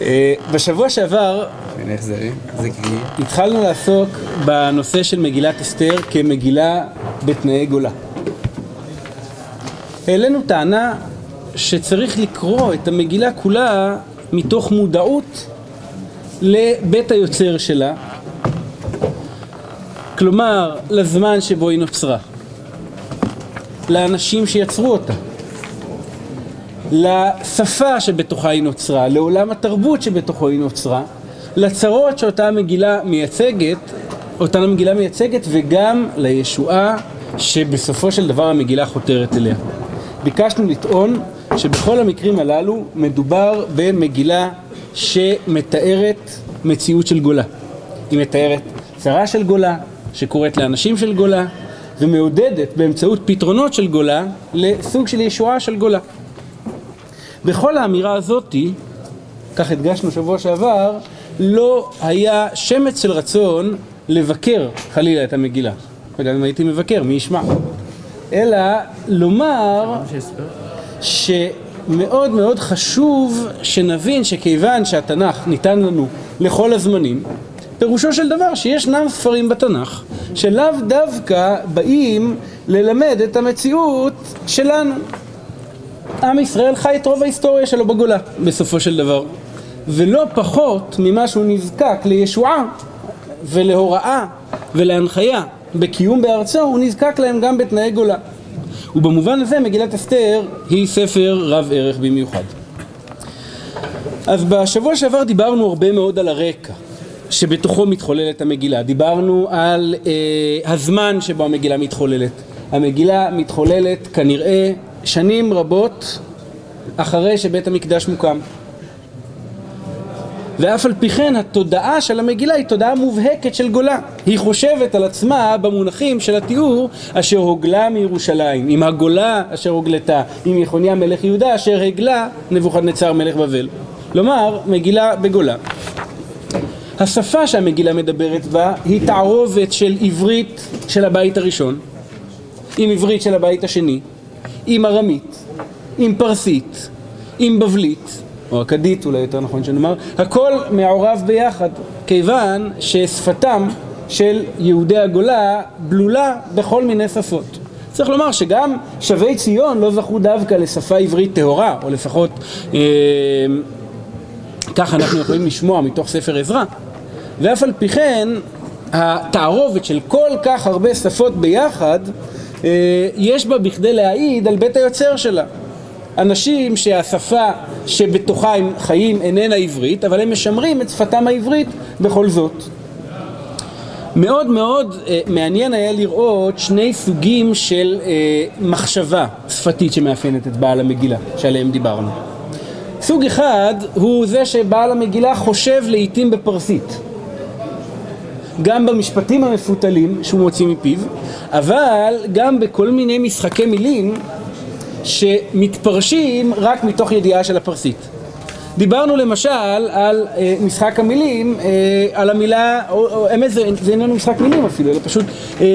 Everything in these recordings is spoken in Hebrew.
אה, בשבוע שעבר. התחלנו לעסוק בנושא של מגילת אסתר כמגילה בתנאי גולה. העלינו טענה שצריך לקרוא את המגילה כולה מתוך מודעות לבית היוצר שלה, כלומר לזמן שבו היא נוצרה, לאנשים שיצרו אותה, לשפה שבתוכה היא נוצרה, לעולם התרבות שבתוכו היא נוצרה, לצרות שאותה המגילה מייצגת, אותן המגילה מייצגת, וגם לישועה שבסופו של דבר המגילה חותרת אליה. ביקשנו לטעון שבכל המקרים הללו מדובר במגילה שמתארת מציאות של גולה. היא מתארת צרה של גולה, שקורית לאנשים של גולה, ומעודדת באמצעות פתרונות של גולה לסוג של ישועה של גולה. בכל האמירה הזאתי, כך הדגשנו שבוע שעבר, לא היה שמץ של רצון לבקר חלילה את המגילה. וגם אם הייתי מבקר, מי ישמע? אלא לומר שמאוד מאוד חשוב שנבין שכיוון שהתנ"ך ניתן לנו לכל הזמנים, פירושו של דבר שישנם ספרים בתנ"ך שלאו דווקא באים ללמד את המציאות שלנו. עם ישראל חי את רוב ההיסטוריה שלו בגולה. בסופו של דבר. ולא פחות ממה שהוא נזקק לישועה ולהוראה ולהנחיה בקיום בארצו הוא נזקק להם גם בתנאי גולה. ובמובן הזה מגילת אסתר היא ספר רב ערך במיוחד. אז בשבוע שעבר דיברנו הרבה מאוד על הרקע שבתוכו מתחוללת המגילה. דיברנו על אה, הזמן שבו המגילה מתחוללת. המגילה מתחוללת כנראה שנים רבות אחרי שבית המקדש מוקם. ואף על פי כן התודעה של המגילה היא תודעה מובהקת של גולה. היא חושבת על עצמה במונחים של התיאור אשר הוגלה מירושלים עם הגולה אשר הוגלתה עם יחוניה מלך יהודה אשר הגלה נבוכדנצר מלך בבל. כלומר מגילה בגולה. השפה שהמגילה מדברת בה היא תערובת של עברית של הבית הראשון עם עברית של הבית השני עם ארמית, עם פרסית, עם בבלית או אכדית אולי יותר נכון שנאמר, הכל מעורב ביחד, כיוון ששפתם של יהודי הגולה בלולה בכל מיני שפות. צריך לומר שגם שבי ציון לא זכו דווקא לשפה עברית טהורה, או לפחות אה, כך אנחנו יכולים לשמוע מתוך ספר עזרא, ואף על פי כן התערובת של כל כך הרבה שפות ביחד יש בה בכדי להעיד על בית היוצר שלה. אנשים שהשפה שבתוכה הם חיים איננה עברית, אבל הם משמרים את שפתם העברית בכל זאת. מאוד מאוד אה, מעניין היה לראות שני סוגים של אה, מחשבה שפתית שמאפיינת את בעל המגילה, שעליהם דיברנו. סוג אחד הוא זה שבעל המגילה חושב לעיתים בפרסית. גם במשפטים המפותלים שהוא מוציא מפיו, אבל גם בכל מיני משחקי מילים שמתפרשים רק מתוך ידיעה של הפרסית. דיברנו למשל על אה, משחק המילים, אה, על המילה, או, או אמת זה, זה איננו משחק מילים אפילו, אלא פשוט אה,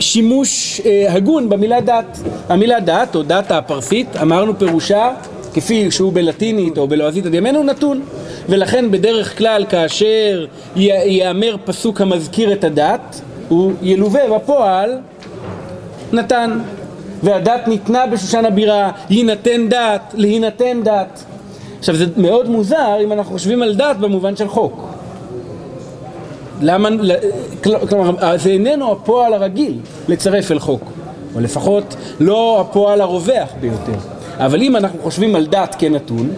שימוש אה, הגון במילה דת. המילה דת או דת הפרסית, אמרנו פירושה, כפי שהוא בלטינית או בלועזית עד ימינו, נתון. ולכן בדרך כלל כאשר ייאמר פסוק המזכיר את הדת, הוא ילווה בפועל נתן. והדת ניתנה בשושן הבירה, יינתן דת, להינתן דת. עכשיו זה מאוד מוזר אם אנחנו חושבים על דת במובן של חוק. למה, כלומר, זה איננו הפועל הרגיל לצרף אל חוק, או לפחות לא הפועל הרווח ביותר. אבל אם אנחנו חושבים על דת כנתון,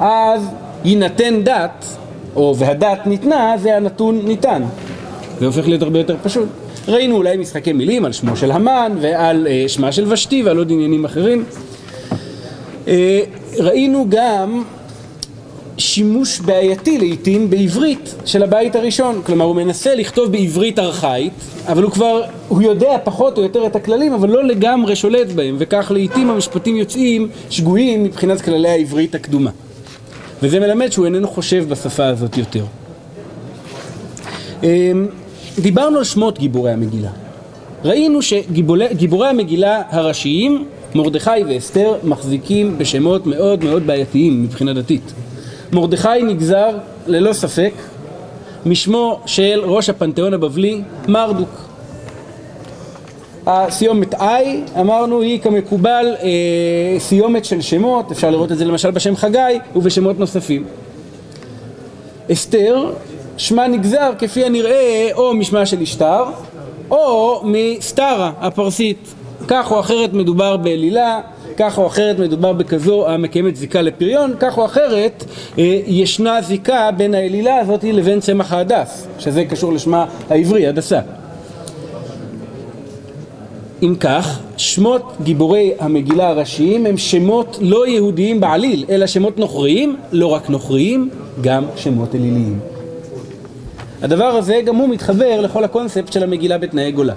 אז יינתן דת, או והדת ניתנה, זה הנתון ניתן. זה הופך להיות הרבה יותר פשוט. ראינו אולי משחקי מילים על שמו של המן ועל uh, שמה של ושתי ועל עוד עניינים אחרים. Uh, ראינו גם שימוש בעייתי לעיתים בעברית של הבית הראשון, כלומר הוא מנסה לכתוב בעברית ארכאית, אבל הוא כבר, הוא יודע פחות או יותר את הכללים, אבל לא לגמרי שולט בהם, וכך לעיתים המשפטים יוצאים שגויים מבחינת כללי העברית הקדומה. וזה מלמד שהוא איננו חושב בשפה הזאת יותר. אמ, דיברנו על שמות גיבורי המגילה. ראינו שגיבורי המגילה הראשיים, מרדכי ואסתר, מחזיקים בשמות מאוד מאוד בעייתיים מבחינה דתית. מרדכי נגזר ללא ספק משמו של ראש הפנתיאון הבבלי מרדוק. הסיומת I אמרנו היא כמקובל אה, סיומת של שמות, אפשר לראות את זה למשל בשם חגי ובשמות נוספים. אסתר, שמה נגזר כפי הנראה או משמה של אשתר או מסתרה הפרסית. כך או אחרת מדובר באלילה, כך או אחרת מדובר בכזו המקיימת זיקה לפריון, כך או אחרת אה, ישנה זיקה בין האלילה הזאת לבין צמח ההדס, שזה קשור לשמה העברי, הדסה. אם כך, שמות גיבורי המגילה הראשיים הם שמות לא יהודיים בעליל, אלא שמות נוכריים, לא רק נוכריים, גם שמות אליליים. הדבר הזה גם הוא מתחבר לכל הקונספט של המגילה בתנאי גולה.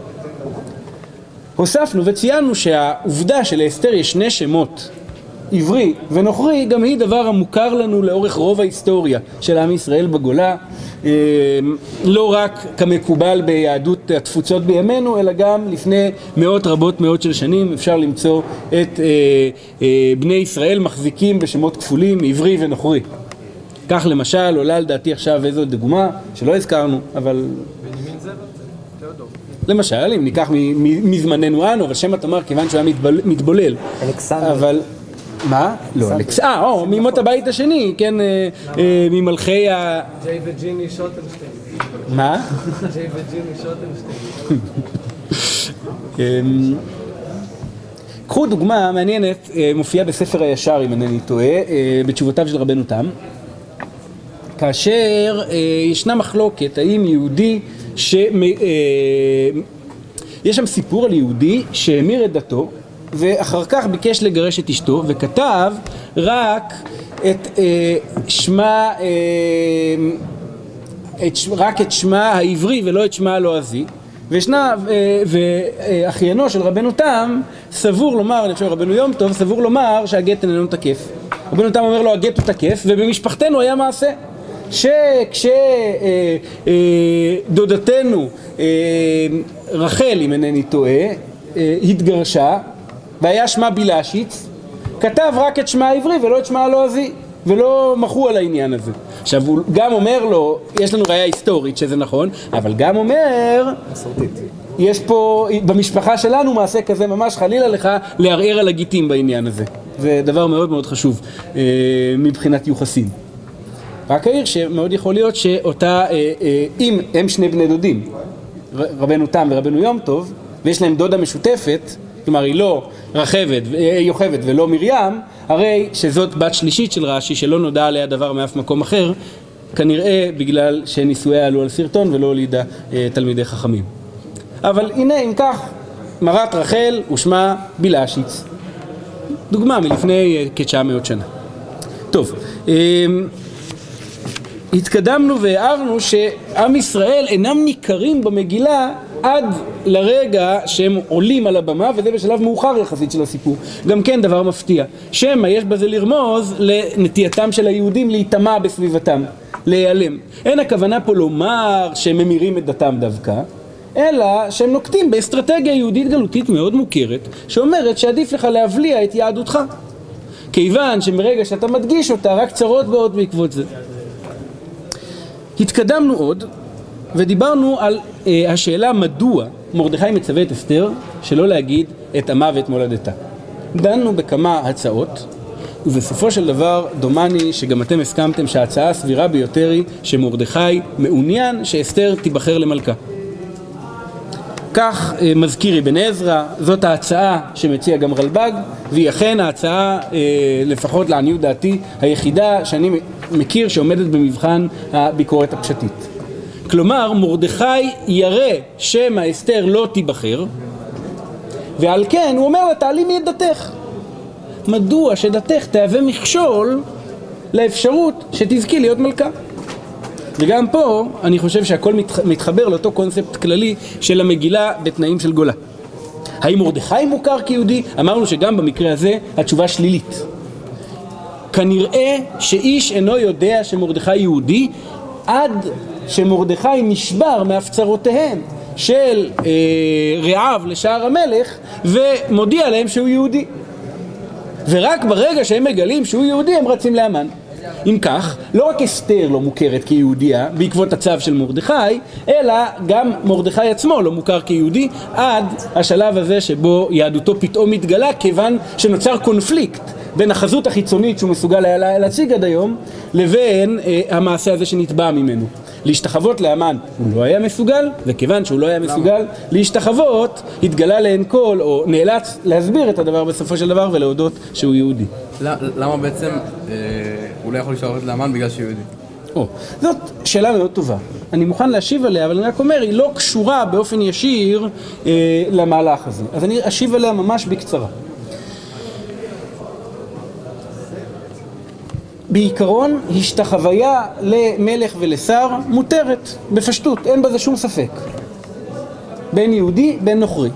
הוספנו וציינו שהעובדה שלאסתר יש שני שמות, עברי ונוכרי, גם היא דבר המוכר לנו לאורך רוב ההיסטוריה של עם ישראל בגולה, אה, לא רק כמקובל ביהדות התפוצות בימינו, אלא גם לפני מאות רבות מאות של שנים אפשר למצוא את אה, אה, בני ישראל מחזיקים בשמות כפולים, עברי ונוכרי. כך למשל עולה על דעתי עכשיו איזו דוגמה שלא הזכרנו, אבל... למשל, אם ניקח מזמננו אנו, אבל שם התמר כיוון שהוא היה מתבולל. אלכסנדר. אבל... מה? לא, אלכס... אה, או, מימות הבית השני, כן, אה, אה, ממלכי ה... ג'יי וג'יני שוטנשטיין. מה? ג'יי וג'יני שוטנשטיין. אמ, קחו דוגמה מעניינת, אה, מופיעה בספר הישר אם אינני טועה, בתשובותיו של רבנו תם, כאשר ישנה מחלוקת האם יהודי ש... יש שם סיפור על יהודי שהמיר את דתו ואחר כך ביקש לגרש את אשתו וכתב רק את אה, שמה, אה, את, רק את שמה העברי ולא את שמה הלועזי וישנה, אה, ואחיינו של רבנו תם סבור לומר, אני חושב רבנו יום טוב, סבור לומר שהגט איננו תקף. רבנו תם אומר לו הגט הוא תקף ובמשפחתנו היה מעשה שכשדודתנו אה, אה, רחל, אם אינני טועה, התגרשה והיה שמה בלשיץ, כתב רק את שמה העברי ולא את שמה הלועזי, ולא מחו על העניין הזה. עכשיו, הוא גם אומר לו, יש לנו ראייה היסטורית שזה נכון, אבל גם אומר... מסורתית. יש פה, במשפחה שלנו מעשה כזה ממש חלילה לך לערער על הגיטים בעניין הזה. זה דבר מאוד מאוד חשוב אה, מבחינת יוחסין. רק העיר שמאוד יכול להיות שאותה, אה, אה, אם הם שני בני דודים, רבנו תם ורבנו יום טוב, ויש להם דודה משותפת, כלומר היא לא רחבת, אה, יוכבת ולא מרים, הרי שזאת בת שלישית של רש"י שלא נודע עליה דבר מאף מקום אחר, כנראה בגלל שנישואיה עלו על סרטון ולא הולידה אה, תלמידי חכמים. אבל הנה אם כך, מרת רחל ושמה בלשיץ. דוגמה מלפני אה, כ-900 שנה. טוב, אה, התקדמנו והערנו שעם ישראל אינם ניכרים במגילה עד לרגע שהם עולים על הבמה וזה בשלב מאוחר יחסית של הסיפור. גם כן דבר מפתיע. שמא יש בזה לרמוז לנטייתם של היהודים להיטמע בסביבתם להיעלם. אין הכוונה פה לומר שהם ממירים את דתם דווקא אלא שהם נוקטים באסטרטגיה יהודית גלותית מאוד מוכרת שאומרת שעדיף לך להבליע את יהדותך. כיוון שמרגע שאתה מדגיש אותה רק צרות באות בעקבות זה. התקדמנו עוד ודיברנו על אה, השאלה מדוע מרדכי מצווה את אסתר שלא להגיד את עמה ואת מולדתה. דנו בכמה הצעות ובסופו של דבר דומני שגם אתם הסכמתם שההצעה הסבירה ביותר היא שמרדכי מעוניין שאסתר תיבחר למלכה. כך אה, מזכיר אבן עזרא, זאת ההצעה שמציע גם רלב"ג והיא אכן ההצעה, אה, לפחות לעניות דעתי, היחידה שאני מכיר שעומדת במבחן הביקורת הפשטית. כלומר, מרדכי ירא שמא אסתר לא תיבחר, ועל כן הוא אומר לה תעלי מעדתך. מדוע שדתך תהווה מכשול לאפשרות שתזכי להיות מלכה? וגם פה אני חושב שהכל מתחבר לאותו קונספט כללי של המגילה בתנאים של גולה. האם מרדכי מוכר כיהודי? אמרנו שגם במקרה הזה התשובה שלילית. כנראה שאיש אינו יודע שמרדכי יהודי עד שמרדכי נשבר מהפצרותיהם של אה, רעיו לשער המלך ומודיע להם שהוא יהודי. ורק ברגע שהם מגלים שהוא יהודי הם רצים לאמן. אם כך, לא רק אסתר לא מוכרת כיהודייה בעקבות הצו של מרדכי, אלא גם מרדכי עצמו לא מוכר כיהודי עד השלב הזה שבו יהדותו פתאום מתגלה כיוון שנוצר קונפליקט בין החזות החיצונית שהוא מסוגל היה להציג עד היום לבין אה, המעשה הזה שנתבע ממנו. להשתחוות לאמן הוא לא היה מסוגל, וכיוון שהוא לא היה מסוגל להשתחוות, התגלה לעין כל, או נאלץ להסביר את הדבר בסופו של דבר ולהודות שהוא יהודי. למה בעצם אה, הוא לא יכול להשתחוות לאמן בגלל שהוא יהודי? או, זאת שאלה מאוד טובה. אני מוכן להשיב עליה, אבל אני רק אומר, היא לא קשורה באופן ישיר אה, למהלך הזה. אז אני אשיב עליה ממש בקצרה. בעיקרון השתחוויה למלך ולשר מותרת, בפשטות, אין בזה שום ספק. בין יהודי, בין נוכרי.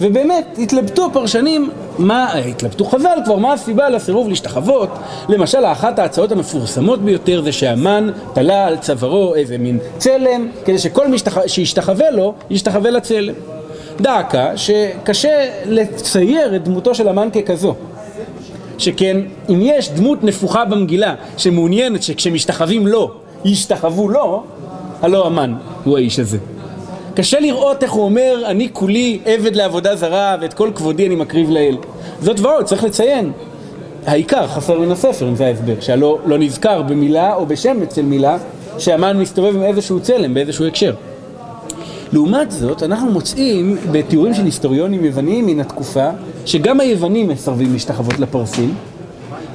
ובאמת, התלבטו הפרשנים, מה, התלבטו חז"ל כבר, מה הסיבה לסירוב להשתחוות? למשל, אחת ההצעות המפורסמות ביותר זה שהמן תלה על צווארו איזה מין צלם, כדי שכל מי שישתחווה לו, ישתחווה לצלם. דעקה שקשה לצייר את דמותו של המן ככזו. שכן אם יש דמות נפוחה במגילה שמעוניינת שכשמשתחווים לו, ישתחוו לו, הלא המן הוא האיש הזה. קשה לראות איך הוא אומר, אני כולי עבד לעבודה זרה ואת כל כבודי אני מקריב לאל. זאת ועוד, צריך לציין. העיקר חסר מן הספר, אם זה ההסבר, שהלא לא נזכר במילה או בשם אצל מילה שהמן מסתובב עם איזשהו צלם, באיזשהו הקשר. לעומת זאת, אנחנו מוצאים בתיאורים של היסטוריונים יווניים מן התקופה, שגם היוונים מסרבים להשתחוות לפרסים,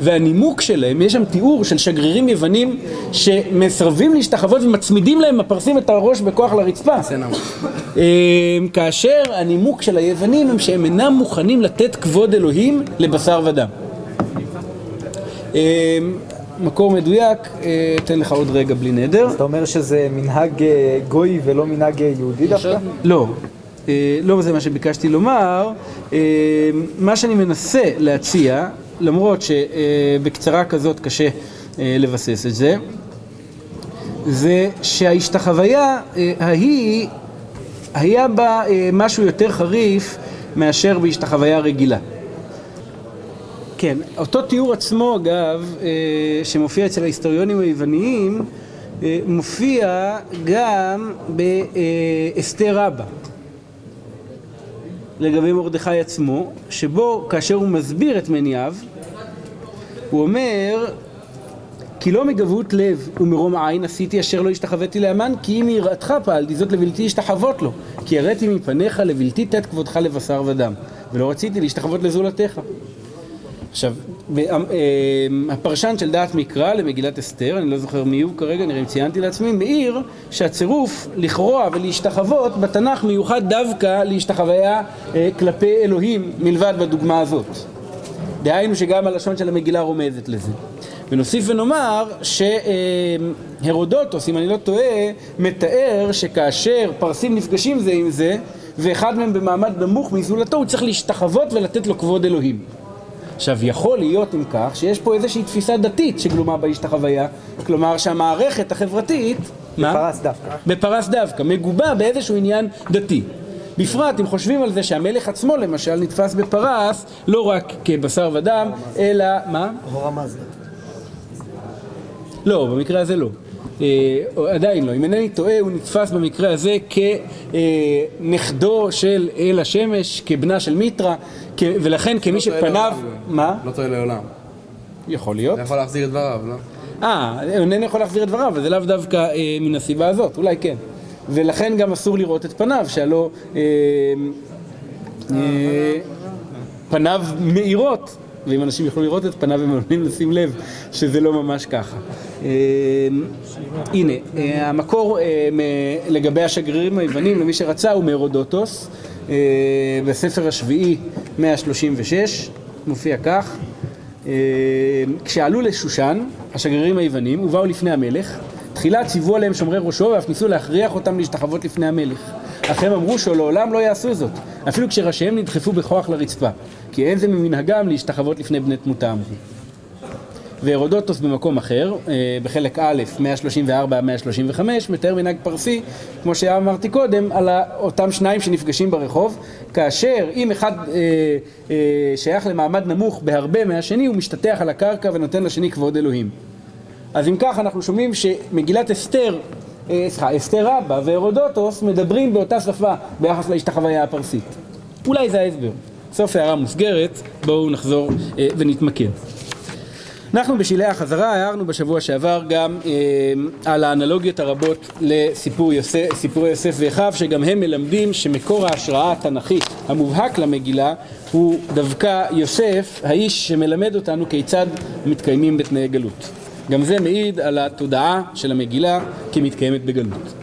והנימוק שלהם, יש שם תיאור של שגרירים יוונים שמסרבים להשתחוות ומצמידים להם הפרסים את הראש בכוח לרצפה. אה, כאשר הנימוק של היוונים הם שהם אינם מוכנים לתת כבוד אלוהים לבשר ודם. מקור מדויק, אה, אתן לך עוד רגע בלי נדר. אז אתה אומר שזה מנהג אה, גוי ולא מנהג אה, יהודי דווקא? לא, לא זה מה שביקשתי לומר. מה שאני מנסה להציע, למרות שבקצרה כזאת קשה לבסס את זה, זה שההשתחוויה ההיא, היה בה משהו יותר חריף מאשר בהשתחוויה רגילה. כן, אותו תיאור עצמו אגב, אה, שמופיע אצל ההיסטוריונים היווניים, אה, מופיע גם באסתר רבה לגבי מרדכי עצמו, שבו כאשר הוא מסביר את מניעיו, הוא אומר כי לא מגבות לב ומרום עין עשיתי אשר לא השתחוויתי לאמן כי אם מיראתך פעלתי זאת לבלתי השתחוות לו. כי הראתי מפניך לבלתי תת כבודך לבשר ודם ולא רציתי להשתחוות לזולתך עכשיו, אה, הפרשן של דעת מקרא למגילת אסתר, אני לא זוכר מי הוא כרגע, נראה אם ציינתי לעצמי, מעיר שהצירוף לכרוע ולהשתחוות בתנ"ך מיוחד דווקא להשתחוויה אה, כלפי אלוהים מלבד בדוגמה הזאת. דהיינו שגם הלשון של המגילה רומזת לזה. ונוסיף ונאמר שהרודוטוס, אם אני לא טועה, מתאר שכאשר פרסים נפגשים זה עם זה, ואחד מהם במעמד נמוך מזולתו, הוא צריך להשתחוות ולתת לו כבוד אלוהים. עכשיו, יכול להיות אם כך שיש פה איזושהי תפיסה דתית שגלומה בהשתחוויה, כלומר שהמערכת החברתית... בפרס דווקא. בפרס דווקא, מגובה באיזשהו עניין דתי. בפרט אם חושבים על זה שהמלך עצמו למשל נתפס בפרס לא רק כבשר ודם, אלא... מה? הורה מזדה. לא, במקרה הזה לא. אה, עדיין לא, אם אינני טועה, הוא נתפס במקרה הזה כנכדו של אל השמש, כבנה של מיטרה, ולכן כמי לא שפניו... מה? לא טועה לעולם. יכול להיות. אתה יכול להחזיר את דבריו, לא? אה, אינני יכול להחזיר את דבריו, אבל זה לאו דווקא אה, מן הסיבה הזאת, אולי כן. ולכן גם אסור לראות את פניו, שהלא אה, אה, פניו מאירות. ואם אנשים יוכלו לראות את פניו הם עלולים לשים לב שזה לא ממש ככה. אה, הנה, אה, המקור אה, לגבי השגרירים היוונים, למי שרצה, הוא מהרודוטוס, בספר השביעי 136, מופיע כך: כשעלו לשושן, השגרירים היוונים, ובאו לפני המלך, תחילה ציוו עליהם שומרי ראשו ואף ניסו להכריח אותם להשתחוות לפני המלך. אך הם אמרו שלעולם לא יעשו זאת, אפילו כשראשיהם נדחפו בכוח לרצפה, כי אין זה ממנהגם להשתחוות לפני בני תמותה אמרו. והרודוטוס במקום אחר, אה, בחלק א', 134-135, מתאר מנהג פרסי, כמו שאמרתי קודם, על אותם שניים שנפגשים ברחוב, כאשר אם אחד אה, אה, שייך למעמד נמוך בהרבה מהשני, הוא משתטח על הקרקע ונותן לשני כבוד אלוהים. אז אם כך אנחנו שומעים שמגילת אסתר, סליחה, אסתר רבה והרודוטוס מדברים באותה שפה ביחס להשתחוויה הפרסית. אולי זה ההסבר. סוף הערה מוסגרת, בואו נחזור ונתמקד. אנחנו בשלהי החזרה הערנו בשבוע שעבר גם אה, על האנלוגיות הרבות לסיפור יוסף, יוסף ואחיו שגם הם מלמדים שמקור ההשראה התנ"כית המובהק למגילה הוא דווקא יוסף, האיש שמלמד אותנו כיצד מתקיימים בתנאי גלות. גם זה מעיד על התודעה של המגילה כמתקיימת בגלות.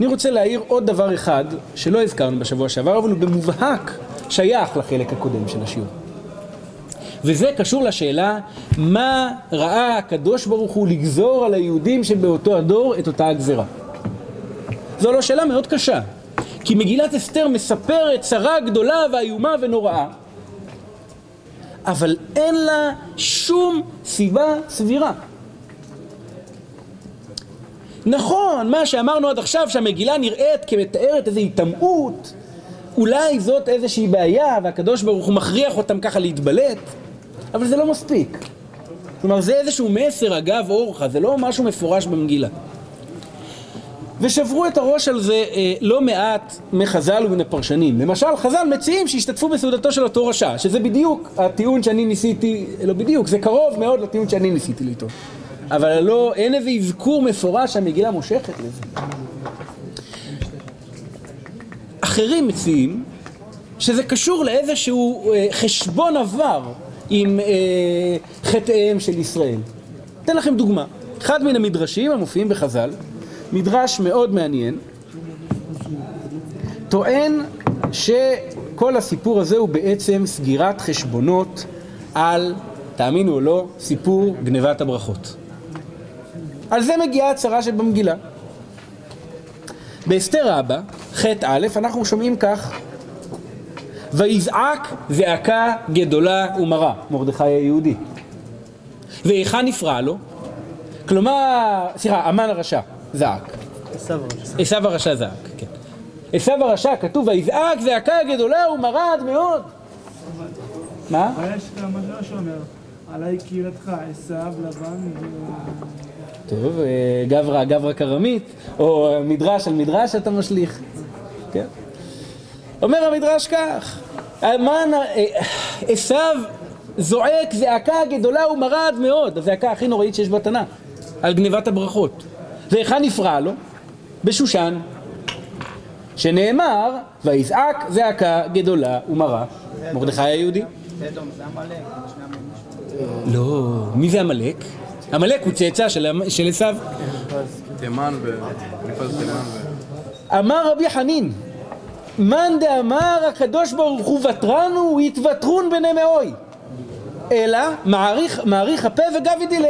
אני רוצה להעיר עוד דבר אחד שלא הזכרנו בשבוע שעבר, אבל הוא במובהק שייך לחלק הקודם של השיעור. וזה קשור לשאלה מה ראה הקדוש ברוך הוא לגזור על היהודים שבאותו הדור את אותה הגזרה. זו לא שאלה מאוד קשה, כי מגילת אסתר מספרת צרה גדולה ואיומה ונוראה, אבל אין לה שום סיבה סבירה. נכון, מה שאמרנו עד עכשיו, שהמגילה נראית כמתארת איזו היטמעות, אולי זאת איזושהי בעיה, והקדוש ברוך הוא מכריח אותם ככה להתבלט, אבל זה לא מספיק. כלומר, זה איזשהו מסר אגב אורחה, זה לא משהו מפורש במגילה. ושברו את הראש על זה אה, לא מעט מחז"ל ומן הפרשנים. למשל, חז"ל מציעים שישתתפו בסעודתו של אותו רשע, שזה בדיוק הטיעון שאני ניסיתי, לא בדיוק, זה קרוב מאוד לטיעון שאני ניסיתי לטעון. אבל לא, אין איזה אזכור מפורש שהמגילה מושכת לזה. אחרים מציעים שזה קשור לאיזשהו אה, חשבון עבר עם אה, חטאיהם של ישראל. אתן לכם דוגמה. אחד מן המדרשים המופיעים בחז"ל, מדרש מאוד מעניין, טוען שכל הסיפור הזה הוא בעצם סגירת חשבונות על, תאמינו או לא, סיפור גנבת הברכות. על זה מגיעה הצרה שבמגילה. באסתר רבה, חטא א', אנחנו שומעים כך: ויזעק זעקה גדולה ומרה, מרדכי היהודי. והיכן נפרע לו? כלומר, סליחה, המן הרשע זעק. עשיו הרשע זעק, כן. עשיו הרשע כתוב ויזעק זעקה גדולה ומרה עד מאוד. מה? יש גם מדרש שאומר, עלי קהילתך, עשיו, לבן ו... טוב, אה, גברא גברא כרמית, או מדרש על מדרש אתה משליך. כן. אומר המדרש כך, המן, אה, עשיו זועק זעקה גדולה ומרה עד מאוד, הזעקה הכי נוראית שיש בתנ"ך, על גניבת הברכות. והיכן נפרע לו? בשושן. שנאמר, ויזעק זעקה גדולה ומרה. מרדכי היהודי. לא, מי זה עמלק? עמלק הוא צאצא של עשיו. תימן ו... אמר רבי חנין, מאן דאמר הקדוש ברוך הוא ותרנו, יתוותרון בני מאוי. אלא מעריך, מעריך הפה וגבי דילה.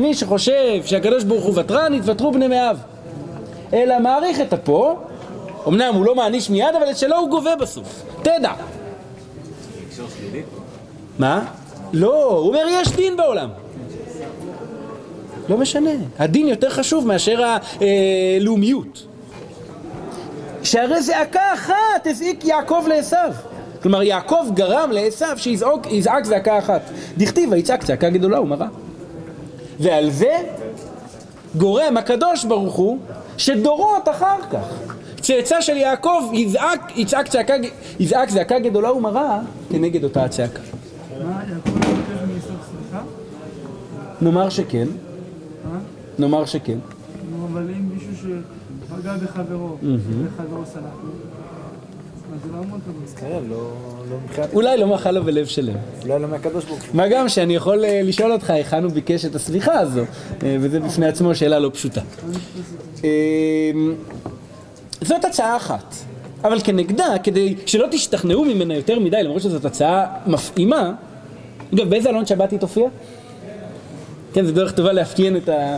מי שחושב שהקדוש ברוך הוא ותרן, יתוותרו בני מאב. אלא מעריך את אפו, אמנם הוא לא מעניש מיד, אבל את שלו הוא גובה בסוף. תדע. מה? לא, הוא אומר יש דין בעולם. לא משנה, הדין יותר חשוב מאשר הלאומיות. שהרי זעקה אחת הזעיק יעקב לעשו. כלומר יעקב גרם לעשו שיזעק זעקה אחת. דכתיב ויצעק צעקה גדולה ומרה. ועל זה גורם הקדוש ברוך הוא שדורות אחר כך צאצא של יעקב יזעק, יצעק צעקה, יזעק זעקה גדולה ומרה כנגד אותה הצעקה. נאמר שכן? נאמר שכן. אבל אם מישהו שפגע בחברו, וחברו סלח לו. אולי לא מחל לו בלב שלם. אולי לא מהקדוש ברוך הוא. מה גם שאני יכול אה, לשאול אותך היכן הוא ביקש את הסליחה הזו, אה, וזה בפני עצמו שאלה לא פשוטה. אה, זאת הצעה אחת, אבל כנגדה, כדי שלא תשתכנעו ממנה יותר מדי, למרות שזאת הצעה מפעימה, אגב, באיזה אלון שבת היא תופיע? כן, זו דרך טובה להפתיין את ה...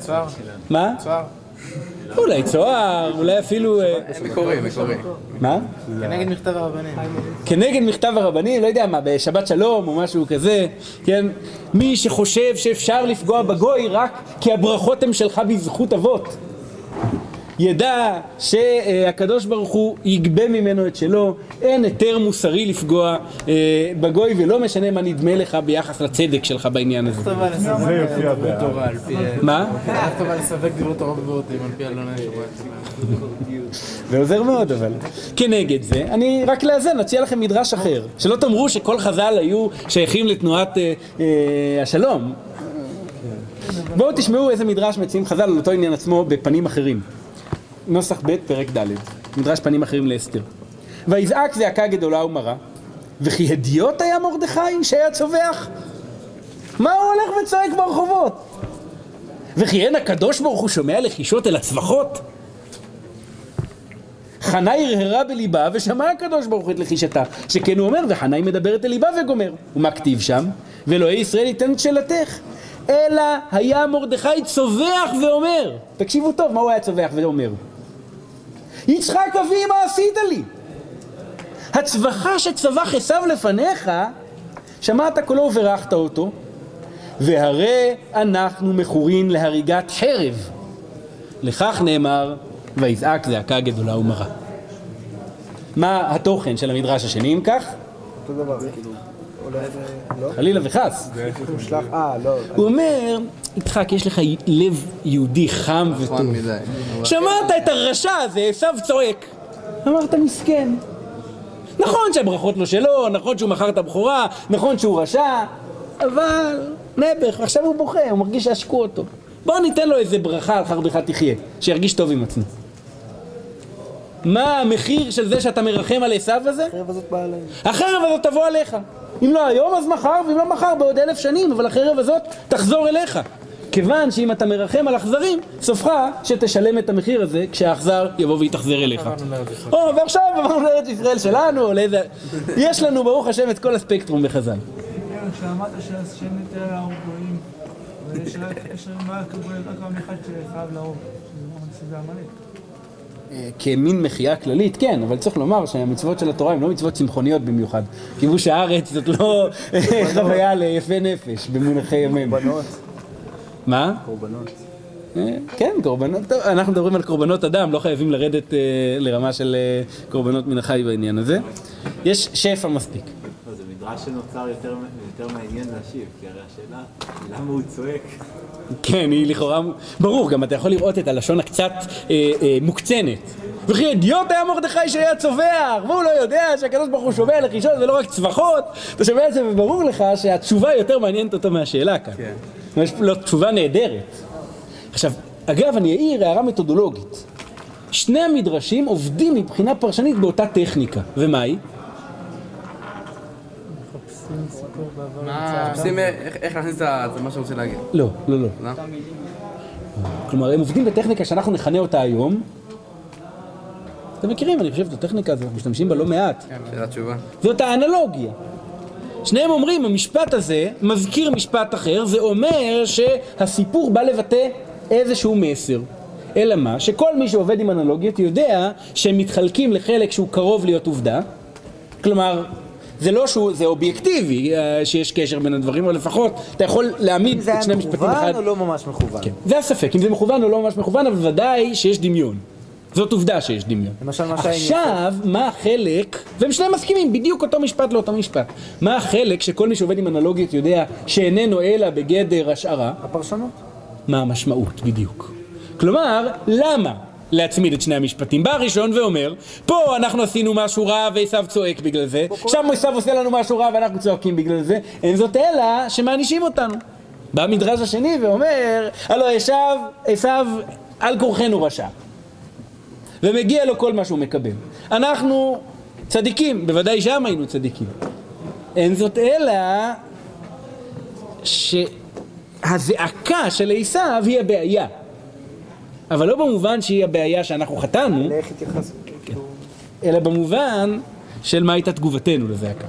צוואר. מה? צוואר. אולי צוהר, אולי אפילו... אה, מקורי, מקורי. מה? כנגד מכתב הרבנים. כנגד מכתב הרבנים, לא יודע מה, בשבת שלום או משהו כזה, כן? מי שחושב שאפשר לפגוע בגוי רק כי הברכות הן שלך בזכות אבות. ידע שהקדוש ברוך הוא יגבה ממנו את שלו, אין היתר מוסרי לפגוע אה, בגוי ולא משנה מה נדמה לך ביחס לצדק שלך בעניין הזה. טובה לסווג דברי תורה על פי... מה? איך טובה לסווג דברי תורה בבורתים על פי אלוני. זה עוזר מאוד אבל. כנגד זה, אני רק לאזן, אציע לכם מדרש אחר. שלא תאמרו שכל חז"ל היו שייכים לתנועת אה, אה, השלום. בואו תשמעו איזה מדרש מציעים חז"ל על אותו עניין עצמו בפנים אחרים. נוסח ב' פרק ד', מדרש פנים אחרים לאסתר. ויזעק זעקה גדולה ומרה, וכי הדיוט היה מרדכי שהיה צווח? מה הוא הולך וצועק ברחובות? וכי אין הקדוש ברוך הוא שומע לחישות אל הצווחות? חנה הרהרה בליבה ושמע הקדוש ברוך את לחישתה שכן הוא אומר וחנה היא מדברת אל ליבה וגומר ומה כתיב שם? ואלוהי ישראל ייתן את שאלתך אלא היה מרדכי צווח ואומר תקשיבו טוב מה הוא היה צווח ואומר יצחק אבי מה עשית לי? הצווחה שצווח עשיו לפניך שמעת קולו וברכת אותו והרי אנחנו מכורין להריגת חרב לכך נאמר ויזעק זעקה גדולה ומרה. מה התוכן של המדרש השני אם כך? אותו דבר, כאילו, לא? חלילה וחס. אה, לא. הוא אומר, יצחק יש לך לב יהודי חם וטוב. נכון מדי. שמעת את הרשע הזה, עשיו צועק. אמרת מסכן. נכון שהברכות לא שלו, נכון שהוא מכר את הבכורה, נכון שהוא רשע, אבל נעבך, עכשיו הוא בוכה, הוא מרגיש שעשקו אותו. בוא ניתן לו איזה ברכה על חרבך תחיה, שירגיש טוב עם עצמו. מה המחיר של זה שאתה מרחם על עשיו הזה? החרב הזאת באה עליהם. החרב הזאת תבוא עליך. אם לא היום אז מחר, ואם לא מחר בעוד אלף שנים, אבל החרב הזאת תחזור אליך. כיוון שאם אתה מרחם על אכזרים, סופך שתשלם את המחיר הזה כשהאכזר יבוא ויתאכזר אליך. או, ועכשיו עברנו לארץ ישראל שלנו, או לאיזה... יש לנו ברוך השם את כל הספקטרום בחז"ל. כן, כשאמרת שהשם ניתן להרוג גויים, ויש רק, יש רק רק עם אחד שחייב להרוג, שזה עמלק. אה, כמין מחייה כללית, כן, אבל צריך לומר שהמצוות של התורה הן לא מצוות צמחוניות במיוחד. כיבוש הארץ זאת לא חוויה ליפה נפש במונחי ימינו. מה? קורבנות. אה, כן, קורבנות, טוב, אנחנו מדברים על קורבנות אדם, לא חייבים לרדת אה, לרמה של אה, קורבנות מן החי בעניין הזה. יש שפע מספיק. לא, זה מדרש שנוצר יותר, יותר מעניין להשיב, כי הרי השאלה למה הוא צועק. כן, היא לכאורה, ברור, גם אתה יכול לראות את הלשון הקצת אה, אה, מוקצנת. וכי אדיוט היה מרדכי שהיה צווח, והוא לא יודע שהקדוש ברוך הוא שומע לחישות ולא רק צווחות, אתה שומע את זה וברור לך שהתשובה יותר מעניינת אותו מהשאלה כאן. כן. יש לו תשובה נהדרת. עכשיו, אגב, אני אעיר הערה מתודולוגית. שני המדרשים עובדים מבחינה פרשנית באותה טכניקה, ומה היא? מחפשים איך איך להכניס את ה- את מה רוצה להגיד. לא, לא, לא. לא? כלומר, הם עובדים בטכניקה שאנחנו נכנה אותה היום. אתם מכירים, אני חושב, את הטכניקה הזאת, משתמשים בה לא מעט. שאלה תשובה. זאת האנלוגיה. שניהם אומרים, המשפט הזה מזכיר משפט אחר, זה אומר שהסיפור בא לבטא איזשהו מסר. אלא מה? שכל מי שעובד עם אנלוגיות יודע שהם מתחלקים לחלק שהוא קרוב להיות עובדה. כלומר, זה לא שהוא, זה אובייקטיבי אה, שיש קשר בין הדברים, אבל לפחות אתה יכול להעמיד אם זה היה את שני משפטים אחד. מכוון או לא ממש מכוון? כן, זה הספק, אם זה מכוון או לא ממש מכוון, אבל ודאי שיש דמיון. זאת עובדה שיש דמיון. למשל מה שהיה עם עכשיו, מה החלק, והם שניהם מסכימים, בדיוק אותו משפט לאותו משפט. מה החלק שכל מי שעובד עם אנלוגיות יודע שאיננו אלא בגדר השערה? הפרשנות? מה המשמעות בדיוק. כלומר, למה להצמיד את שני המשפטים? בא הראשון ואומר, פה אנחנו עשינו משהו רע ועשיו צועק בגלל זה, שם עשיו עושה לנו משהו רע ואנחנו צועקים בגלל זה, אין זאת אלא שמענישים אותנו. בא המדרש השני ואומר, הלא עשיו, עשיו על כורחנו רשע. ומגיע לו כל מה שהוא מקבל. אנחנו צדיקים, בוודאי שם היינו צדיקים. אין זאת אלא שהזעקה של עשיו היא הבעיה. אבל לא במובן שהיא הבעיה שאנחנו חטאנו? כאילו, אלא במובן של מה הייתה תגובתנו לזעקה.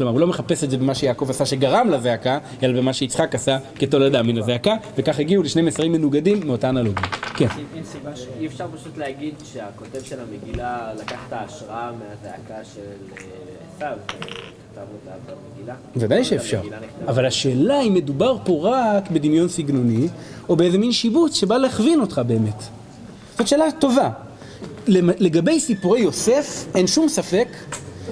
כלומר, הוא לא מחפש את זה במה שיעקב עשה שגרם לזעקה, אלא במה שיצחק עשה כתולדה מן הזעקה, וכך הגיעו לשני מסרים מנוגדים מאותה אנלוגיה. כן. אין סיבה ש... אי אפשר פשוט להגיד שהכותב של המגילה לקח את ההשראה מהזעקה של אה, עשיו. ודאי שאפשר. אבל השאלה אם מדובר פה רק בדמיון סגנוני, או באיזה מין שיבוץ שבא להכווין אותך באמת. זאת שאלה טובה. לגבי סיפורי יוסף, אין שום ספק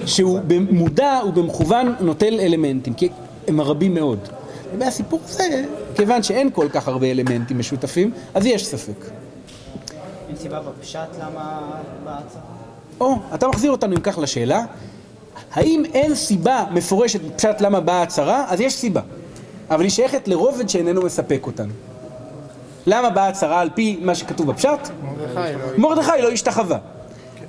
שהוא במודע ובמכוון נוטל אלמנטים, כי הם רבים מאוד. לגבי הסיפור הזה, כיוון שאין כל כך הרבה אלמנטים משותפים, אז יש ספק. אין סיבה בפשט למה בהצהרה? או, אתה מחזיר אותנו אם כך לשאלה, האם אין סיבה מפורשת בפשט למה באה הצהרה? אז יש סיבה. אבל היא שייכת לרובד שאיננו מספק אותנו. למה באה הצהרה על פי מה שכתוב בפשט? מרדכי לא... מרדכי לא השתחווה.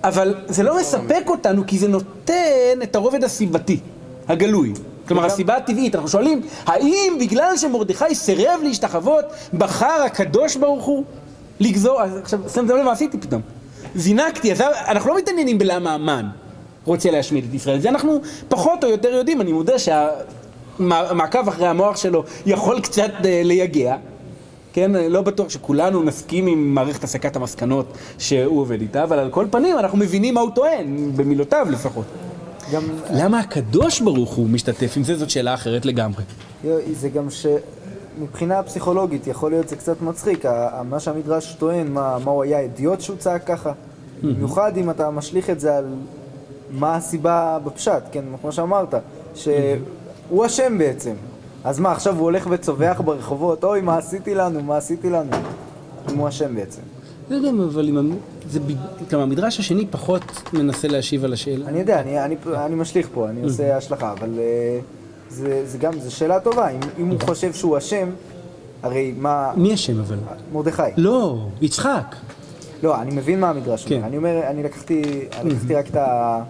אבל זה לא מספק אותנו כי זה נותן את הרובד הסיבתי, הגלוי. כלומר, הסיבה הטבעית, אנחנו שואלים, האם בגלל שמרדכי סירב להשתחוות, בחר הקדוש ברוך הוא לגזור, עכשיו, שמתם לב מה עשיתי פתאום. זינקתי, אז אנחנו לא מתעניינים בלמה המן רוצה להשמיד את ישראל, זה אנחנו פחות או יותר יודעים, אני מודה שהמעקב אחרי המוח שלו יכול קצת אה, לייגע, כן, לא בטוח שכולנו נסכים עם מערכת הסקת המסקנות שהוא עובד איתה, אבל על כל פנים אנחנו מבינים מה הוא טוען, במילותיו לפחות. גם, למה הקדוש ברוך הוא משתתף עם זה? זאת שאלה אחרת לגמרי. זה גם שמבחינה פסיכולוגית יכול להיות זה קצת מצחיק, מה שהמדרש טוען, מה, מה הוא היה אידיוט שהוא צעק ככה. במיוחד אם אתה משליך את זה על מה הסיבה בפשט, כן, כמו שאמרת, שהוא אשם בעצם. אז מה, עכשיו הוא הולך וצווח ברחובות, אוי, מה עשיתי לנו, מה עשיתי לנו? אם הוא אשם בעצם. לא יודע, אבל אם... זה ב... כלומר, המדרש השני פחות מנסה להשיב על השאלה. אני יודע, אני, אני, אני משליך פה, אני עושה השלכה, אבל אה, זה, זה גם, זו שאלה טובה, אם, אם הוא חושב שהוא אשם, הרי מה... מי אשם אבל? מרדכי. לא, יצחק. לא, אני מבין מה המדרש כן. אומר. אני אומר, אני לקחתי, אני לקחתי רק את ה...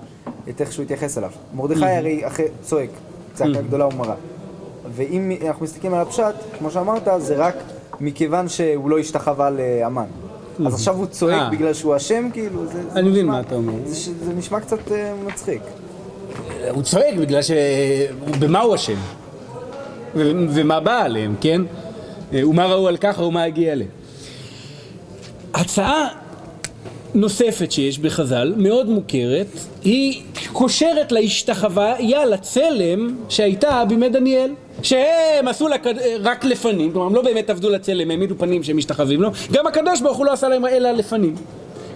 את איך שהוא התייחס אליו. מרדכי הרי אחרי, צועק, צעקה גדולה ומרה. ואם אנחנו מסתכלים על הפשט, כמו שאמרת, זה רק מכיוון שהוא לא השתחווה לאמן. אז עכשיו הוא אה. צועק בגלל שהוא אשם, כאילו, זה... אני מבין מה אתה אומר. זה, נשמע קצת אה, מצחיק. הוא צועק בגלל ש... במה הוא אשם? ומה בא עליהם, כן? ומה ראו על ככה ומה הגיע אליהם. הצעה נוספת שיש בחז"ל, מאוד מוכרת, היא קושרת להשתחוויה לצלם שהייתה בימי דניאל. שהם עשו לה רק לפנים, כלומר הם לא באמת עבדו לצלם, העמידו פנים שהם משתחווים לו, גם הקדוש ברוך הוא לא עשה להם אלא לפנים.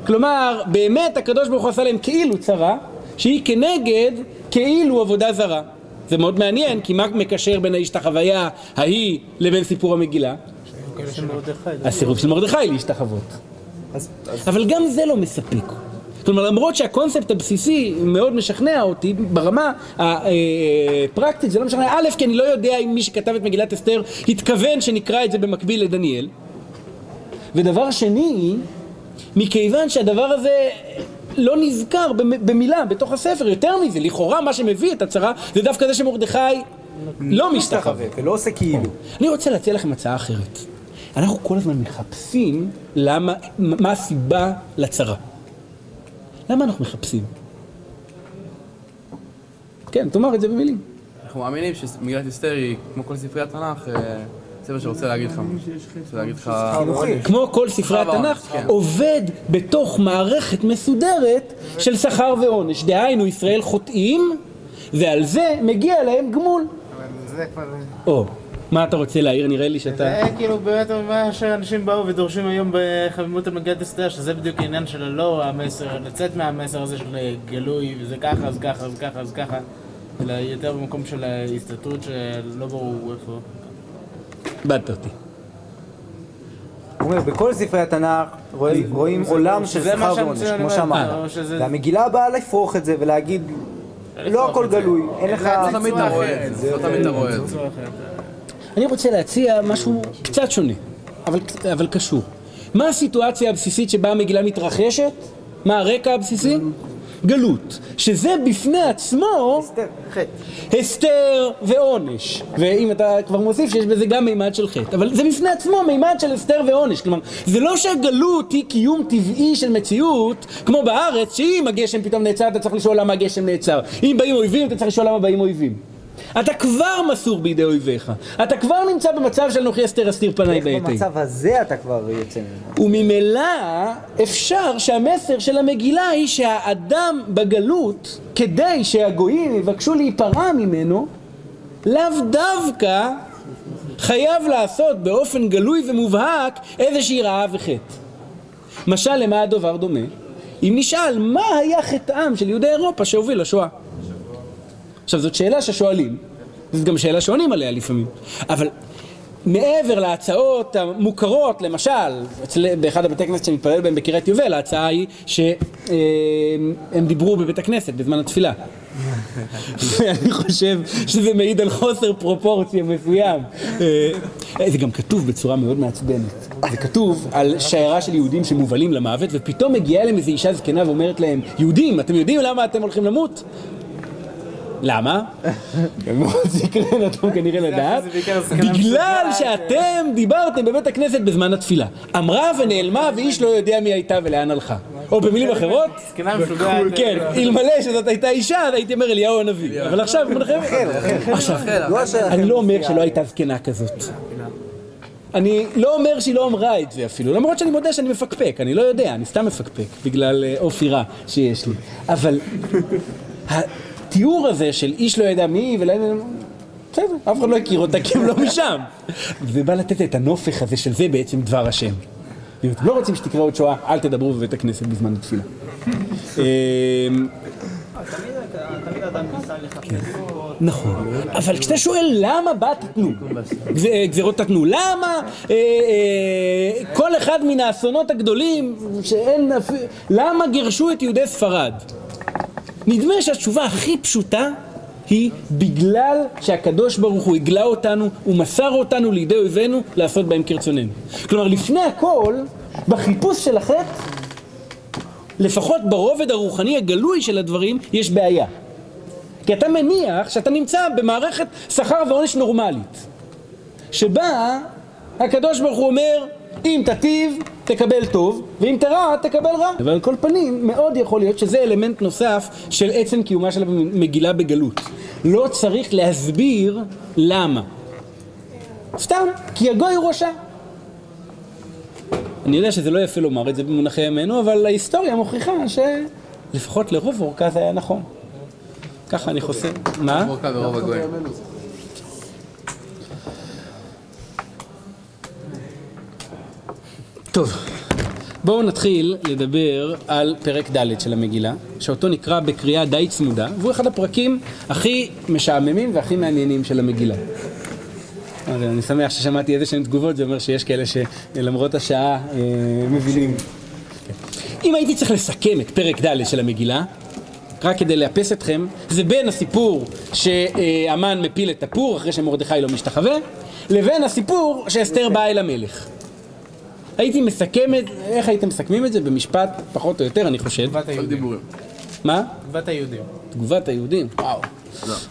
כלומר, באמת הקדוש ברוך הוא עשה להם כאילו צרה, שהיא כנגד כאילו עבודה זרה. זה מאוד מעניין, כי מה מקשר בין ההשתחוויה ההיא לבין סיפור המגילה? הסירוב של מרדכי להשתחוות. אבל גם זה לא מספק. כלומר, למרות שהקונספט הבסיסי מאוד משכנע אותי, ברמה הפרקטית זה לא משכנע, א', כי אני לא יודע אם מי שכתב את מגילת אסתר התכוון שנקרא את זה במקביל לדניאל. ודבר שני, מכיוון שהדבר הזה לא נזכר במ- במילה בתוך הספר, יותר מזה, לכאורה מה שמביא את הצרה זה דווקא זה שמרדכי לא משתחווה. ולא עושה כאילו. אני רוצה להציע לכם הצעה אחרת. אנחנו כל הזמן מחפשים למה, מה הסיבה לצרה. למה אנחנו מחפשים? כן, תאמר את זה במילים. אנחנו מאמינים שמגילת אסתר היא, כמו כל ספרי התנ"ך, אה, ספר שרוצה להגיד לך, רוצה להגיד לך... כמו כל ספרי התנ"ך, כן. עובד בתוך מערכת מסודרת של שכר ועונש. דהיינו, ישראל חוטאים, ועל זה מגיע להם גמול. אבל זה כבר... מה אתה רוצה להעיר? נראה לי שאתה... זה כאילו באמת מה שאנשים באו ודורשים היום בחמימות על מגילת אסתר, שזה בדיוק העניין של הלא המסר, לצאת מהמסר הזה של גלוי, וזה ככה, אז ככה, אז ככה, אז ככה, אלא יותר במקום של ההסתתרות שלא ברור איפה. איבדת אותי. הוא אומר, בכל ספרי התנ"ך רואים, רואים עולם של שכר ועונש, כמו. או שזה- והמגילה באה לפרוח את זה ולהגיד, לא הכל גלוי, אין לך... לא תמיד אתה רואה את זה, אני רוצה להציע משהו קצת שונה, אבל, אבל קשור. מה הסיטואציה הבסיסית שבה המגילה מתרחשת? מה הרקע הבסיסי? גלות. שזה בפני עצמו חטא. הסתר ועונש. ואם אתה כבר מוסיף שיש בזה גם מימד של חטא. אבל זה בפני עצמו מימד של הסתר ועונש. כלומר, זה לא שהגלות היא קיום טבעי של מציאות, כמו בארץ, שאם הגשם פתאום נעצר, אתה צריך לשאול למה הגשם נעצר. אם באים אויבים, אתה צריך לשאול למה באים אויבים. אתה כבר מסור בידי אויביך. אתה כבר נמצא במצב של אנוכי אסתר אסתיר פניי איך בעת ההיא. במצב הזה אתה כבר יוצא ממנו? וממילא אפשר שהמסר של המגילה היא שהאדם בגלות, כדי שהגויים יבקשו להיפרע ממנו, לאו דווקא חייב לעשות באופן גלוי ומובהק איזושהי רעה וחטא. משל למה הדבר דומה? אם נשאל מה היה חטאם של יהודי אירופה שהוביל לשואה. עכשיו זאת שאלה ששואלים, זאת גם שאלה שעונים עליה לפעמים, אבל מעבר להצעות המוכרות, למשל, אצל, באחד הבתי כנסת שאני מתפלל בהם בקריית יובל, ההצעה היא שהם דיברו בבית הכנסת בזמן התפילה. ואני חושב שזה מעיד על חוסר פרופורציה מסוים. אה, זה גם כתוב בצורה מאוד מעצבנת. זה כתוב על שיירה של יהודים שמובלים למוות, ופתאום מגיעה אליהם איזו אישה זקנה ואומרת להם, יהודים, אתם יודעים למה אתם הולכים למות? למה? מאוד סקרן אותם כנראה לדעת. זקנה בגלל. שאתם דיברתם בבית הכנסת בזמן התפילה. אמרה ונעלמה ואיש לא יודע מי הייתה ולאן הלכה. או במילים אחרות, זקנה משוגעת. כן, אלמלא שזאת הייתה אישה, אז הייתי אומר אליהו הנביא. אבל עכשיו, מנחם... עכשיו, לא אני לא אומר. שלא הייתה זקנה כזאת. אני לא אומר שהיא לא אמרה את זה אפילו, למרות שאני מודה שאני מפקפק, אני לא יודע, אני סתם מפקפק, בגלל אה, אופי רע שיש לי. אבל התיאור הזה של איש לא ידע מי ולא ידע... בסדר, אף אחד לא הכיר אותה כי הם לא משם. זה בא לתת את הנופך הזה של זה בעצם דבר השם. אם אתם לא רוצים שתקרה עוד שואה, אל תדברו בבית הכנסת בזמן התפילה. אמ. נכון, אבל כשאתה שואל למה בה תתנו, גז- אה, גזירות תתנו, למה אה, אה, כל אחד מן האסונות הגדולים, שאין, למה גירשו את יהודי ספרד? נדמה שהתשובה הכי פשוטה היא בגלל שהקדוש ברוך הוא הגלה אותנו ומסר אותנו לידי אויבינו לעשות בהם כרצוננו. כלומר, לפני הכל, בחיפוש של החטא, לפחות ברובד הרוחני הגלוי של הדברים, יש בעיה. כי אתה מניח שאתה נמצא במערכת שכר ועונש נורמלית, שבה הקדוש ברוך הוא אומר, אם תטיב, תקבל טוב, ואם תרע, תקבל רע. אבל על כל פנים, מאוד יכול להיות שזה אלמנט נוסף של עצם קיומה של המגילה בגלות. לא צריך להסביר למה. סתם, כי הגוי הוא רשע. אני יודע שזה לא יפה לומר את זה במונחי ימינו, אבל ההיסטוריה מוכיחה שלפחות לרוב אורכה זה היה נכון. ככה אני חושב. מה? מורכב ברוב הגויים. טוב, בואו נתחיל לדבר על פרק ד' של המגילה, שאותו נקרא בקריאה די צמודה, והוא אחד הפרקים הכי משעממים והכי מעניינים של המגילה. אני שמח ששמעתי איזה שהן תגובות, זה אומר שיש כאלה שלמרות השעה אה, מבינים. אם הייתי צריך לסכם את פרק ד' של המגילה, רק כדי לאפס אתכם, זה בין הסיפור שהמן מפיל את הפור אחרי שמרדכי לא משתחווה, לבין הסיפור שאסתר באה אל המלך. הייתי מסכם את, איך הייתם מסכמים את זה? במשפט, פחות או יותר, אני חושב. תגובת היהודים. מה? תגובת היהודים. תגובת היהודים? וואו.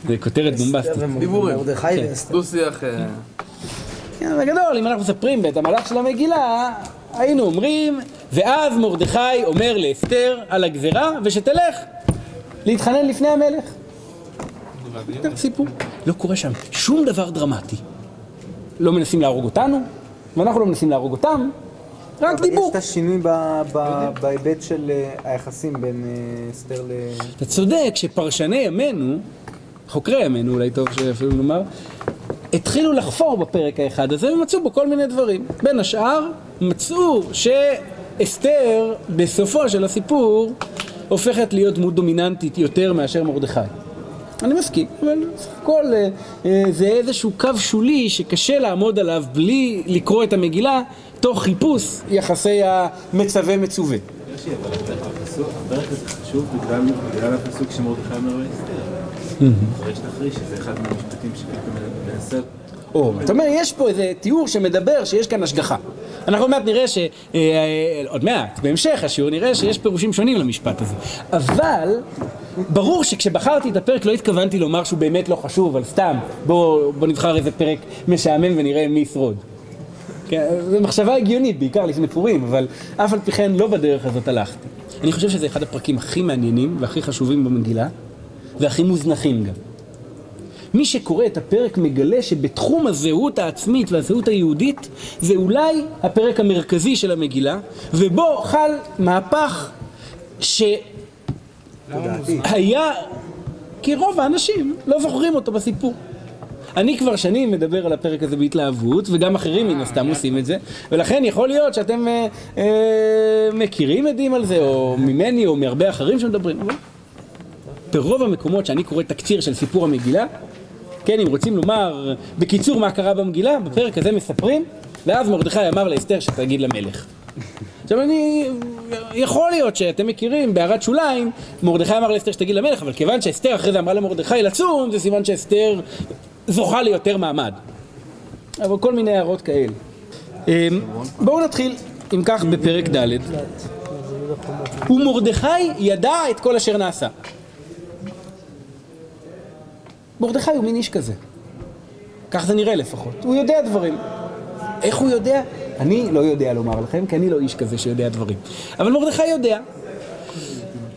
זה כותרת בומבסטית. דיבורים. כן. ואסתר. דו שיח... אה, כן, בגדול, אם אנחנו מספרים את המהלך של המגילה, היינו אומרים, ואז מרדכי אומר לאסתר על הגזרה, ושתלך להתחנן לפני המלך. סיפור. לא קורה שם שום דבר דרמטי. לא מנסים להרוג אותנו, ואנחנו לא מנסים להרוג אותם, רק אבל יש דיבור. את השינוי בהיבט של אה, היחסים בין אה, אסתר ל... אתה צודק שפרשני ימינו, חוקרי ימינו אולי טוב שאפילו נאמר, התחילו לחפור בפרק האחד הזה ומצאו בו כל מיני דברים. בין השאר, מצאו שאסתר, בסופו של הסיפור, הופכת להיות דמות דומיננטית יותר מאשר מרדכי. אני מסכים, אבל סך הכל אה, זה איזשהו קו שולי שקשה לעמוד עליו בלי לקרוא את המגילה תוך חיפוש יחסי המצווה מצווה. יוסי, אבל הפרק הזה חשוב בגלל הפסוק שמרדכי אומר לאסתר. יש תחריש שזה אחד מהמשפטים שפתאום מנסה... או, אתה אומר, יש פה איזה תיאור שמדבר שיש כאן השגחה. אנחנו עוד מעט נראה ש... אה, אה, עוד מעט, בהמשך השיעור נראה שיש פירושים שונים למשפט הזה. אבל, ברור שכשבחרתי את הפרק לא התכוונתי לומר שהוא באמת לא חשוב, אבל סתם, בוא, בוא נבחר איזה פרק משעמם ונראה מי ישרוד. כן, זו מחשבה הגיונית, בעיקר לפני פורים, אבל אף על פי כן לא בדרך הזאת הלכתי. אני חושב שזה אחד הפרקים הכי מעניינים והכי חשובים במגילה, והכי מוזנחים גם. מי שקורא את הפרק מגלה שבתחום הזהות העצמית והזהות היהודית זה אולי הפרק המרכזי של המגילה, ובו חל מהפך שהיה, כי רוב האנשים לא זוכרים אותו בסיפור. אני כבר שנים מדבר על הפרק הזה בהתלהבות, וגם אחרים מן הסתם עושים את זה, ולכן יכול להיות שאתם אה, אה, מכירים עדים על זה, או ממני, או מהרבה אחרים שמדברים, ברוב המקומות שאני קורא תקציר של סיפור המגילה, כן, אם רוצים לומר בקיצור מה קרה במגילה, בפרק הזה מספרים, ואז מרדכי אמר לאסתר שתגיד למלך. עכשיו אני, יכול להיות שאתם מכירים בהערת שוליים, מרדכי אמר לאסתר שתגיד למלך, אבל כיוון שאסתר אחרי זה אמרה למרדכי לצום, זה סימן שאסתר זוכה ליותר מעמד. אבל כל מיני הערות כאלה. אמ, בואו נתחיל, אם כך, בפרק ד'. ומרדכי ידע את כל אשר נעשה. מרדכי הוא מין איש כזה. כך זה נראה לפחות. הוא יודע דברים. איך הוא יודע? אני לא יודע לומר לכם, כי אני לא איש כזה שיודע דברים. אבל מרדכי יודע.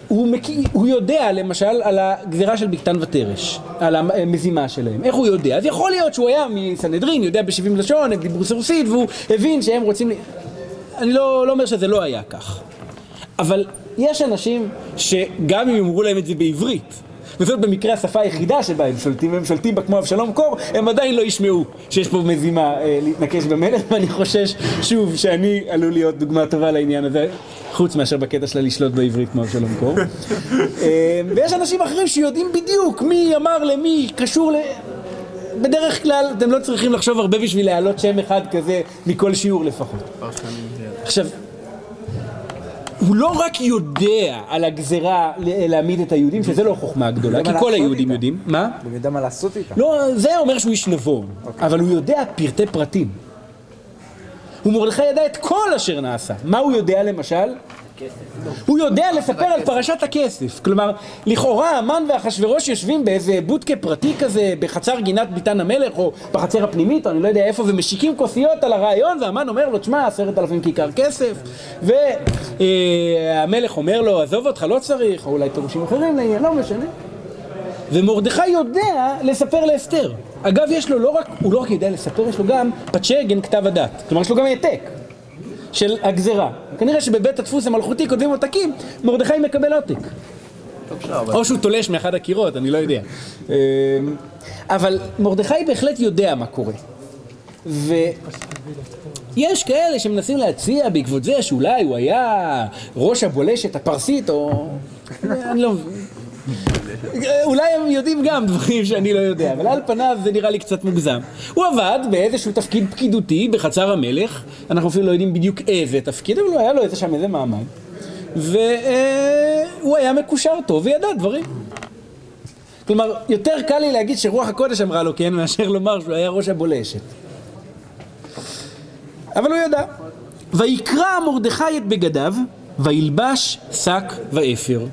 הוא, מק... הוא יודע למשל על הגזירה של בקתן ותרש, על המזימה שלהם. איך הוא יודע? אז יכול להיות שהוא היה מסנהדרין, יודע בשבעים לשון, הם דיברו סרוסית, והוא הבין שהם רוצים... אני לא, לא אומר שזה לא היה כך. אבל יש אנשים שגם אם יאמרו להם את זה בעברית, וזאת במקרה השפה היחידה שבה הם שולטים, והם שולטים בה כמו אבשלום קור, הם עדיין לא ישמעו שיש פה מזימה אה, להתנקש במלך, ואני חושש שוב שאני עלול להיות דוגמה טובה לעניין הזה, חוץ מאשר בקטע שלה לשלוט בעברית כמו אבשלום קור. אה, ויש אנשים אחרים שיודעים בדיוק מי אמר למי, קשור ל... בדרך כלל אתם לא צריכים לחשוב הרבה בשביל להעלות שם אחד כזה מכל שיעור לפחות. עכשיו, הוא לא רק יודע על הגזרה להעמיד את היהודים, שזה לא חוכמה גדולה, כי כל היהודים. יודעים. מה? הוא יודע מה לעשות איתם. לא, זה אומר שהוא איש נבון, אבל הוא יודע פרטי פרטים. ומרדכי ידע את כל אשר נעשה. מה הוא יודע למשל? הוא יודע לספר על פרשת הכסף. כלומר, לכאורה המן ואחשוורוש יושבים באיזה בודקה פרטי כזה, בחצר גינת ביתן המלך, או בחצר הפנימית, או אני לא יודע איפה, ומשיקים כוסיות על הרעיון, והמן אומר לו, תשמע, עשרת אלפים כיכר כסף, והמלך אומר לו, עזוב אותך, לא צריך, או אולי פירושים אחרים לעניין, לא משנה. ומרדכי יודע לספר לאסתר. אגב, יש לו לא רק, הוא לא רק יודע לספר, יש לו גם פצ'גן כתב הדת. כלומר, יש לו גם העתק של הגזרה. כנראה שבבית הדפוס המלכותי כותבים עותקים, מרדכי מקבל עותק. או שהוא תולש מאחד הקירות, אני לא יודע. אמ, אבל מרדכי בהחלט יודע מה קורה. ויש כאלה שמנסים להציע בעקבות זה שאולי הוא היה ראש הבולשת הפרסית, או... אני לא מבין. אולי הם יודעים גם דברים שאני לא יודע, אבל על פניו זה נראה לי קצת מוגזם. הוא עבד באיזשהו תפקיד פקידותי בחצר המלך, אנחנו אפילו לא יודעים בדיוק איזה תפקיד, אבל היה לו איזה שם איזה מעמד. והוא היה מקושר טוב וידע דברים. כלומר, יותר קל לי להגיד שרוח הקודש אמרה לו כן, מאשר לומר שהוא היה ראש הבולשת. אבל הוא ידע. ויקרע מרדכי את בגדיו, וילבש שק ואפר.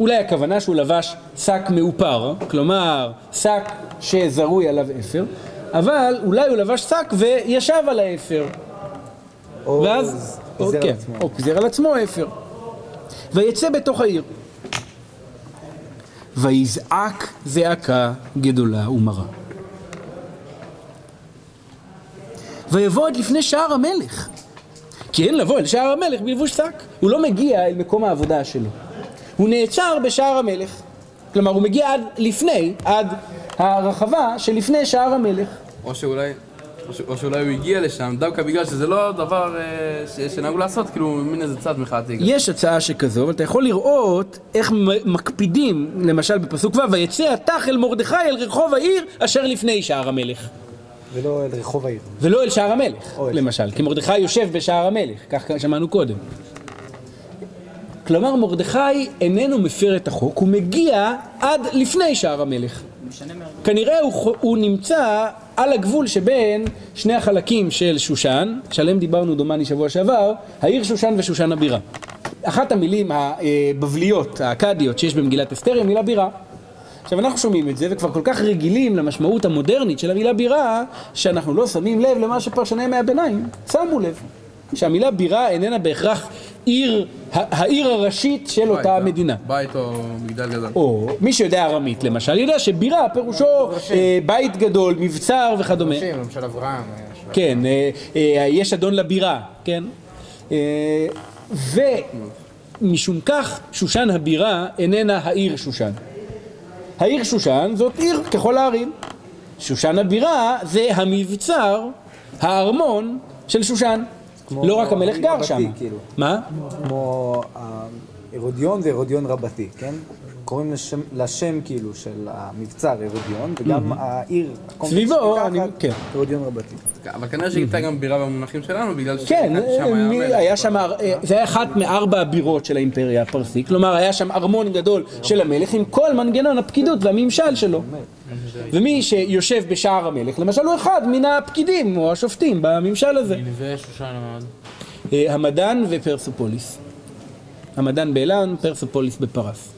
אולי הכוונה שהוא לבש שק מאופר, כלומר שק שזרוי עליו אפר, אבל אולי הוא לבש שק וישב על האפר. או ואז, או, כן, על עצמו. או פיזר על עצמו אפר. ויצא בתוך העיר. ויזעק זעקה גדולה ומרה. ויבוא עד לפני שער המלך. כי אין לבוא אל שער המלך בלבוש שק. הוא לא מגיע אל מקום העבודה שלו. הוא נעצר בשער המלך. כלומר, הוא מגיע עד לפני, עד הרחבה שלפני שער המלך. או שאולי... או ש- או שאולי הוא הגיע לשם, דווקא בגלל שזה לא דבר אה, ש- שנהגו לעשות, כאילו מין איזה צעד מחאתי. יש הצעה שכזו, אבל אתה יכול לראות איך מקפידים, למשל בפסוק ו', ויצא התח אל מרדכי אל רחוב העיר אשר לפני שער המלך. ולא אל רחוב העיר. ולא אל שער המלך, למשל, כי מרדכי יושב בשער המלך, כך שמענו קודם. כלומר, מרדכי איננו מפר את החוק, הוא מגיע עד לפני שער המלך. כנראה הוא, הוא נמצא על הגבול שבין שני החלקים של שושן, שעליהם דיברנו דומני שבוע שעבר, העיר שושן ושושן הבירה. אחת המילים הבבליות, האכדיות שיש במגילת אסתר היא המילה בירה. עכשיו אנחנו שומעים את זה וכבר כל כך רגילים למשמעות המודרנית של המילה בירה שאנחנו לא שמים לב למה שפרשני ימי הביניים שמו לב שהמילה בירה איננה בהכרח עיר, ה- העיר הראשית של אותה בית, מדינה. בית או מגדל גדול. או מי שיודע ארמית למשל, יודע שבירה פירושו אה, בית גדול, מבצר וכדומה. למשל אברהם. כן, אה, אה, יש אדון לבירה, כן? אה, ומשום כך שושן הבירה איננה העיר שושן. העיר שושן זאת עיר ככל הערים. שושן הבירה זה המבצר, הארמון של שושן. לא רק המלך גר שם. כאילו. מה? כמו אה, הרודיון והרודיון רבתי, כן? קוראים לשם, לשם כאילו של המבצר הרודיון, וגם העיר, הקומפלקס סביבו, אני- כן. הרודיון רבתי. אבל כנראה שהייתה גם בירה במונחים שלנו, בגלל כן, ששם היה. היה שם, אה, זה היה אחת מארבע הבירות של האימפריה הפרסית, כלומר היה שם ארמון גדול של המלך עם כל מנגנון הפקידות והממשל שלו. ומי שיושב בשער המלך, למשל הוא אחד מן הפקידים או השופטים בממשל הזה. אה, המדען ופרסופוליס. המדען באילן, פרסופוליס בפרס.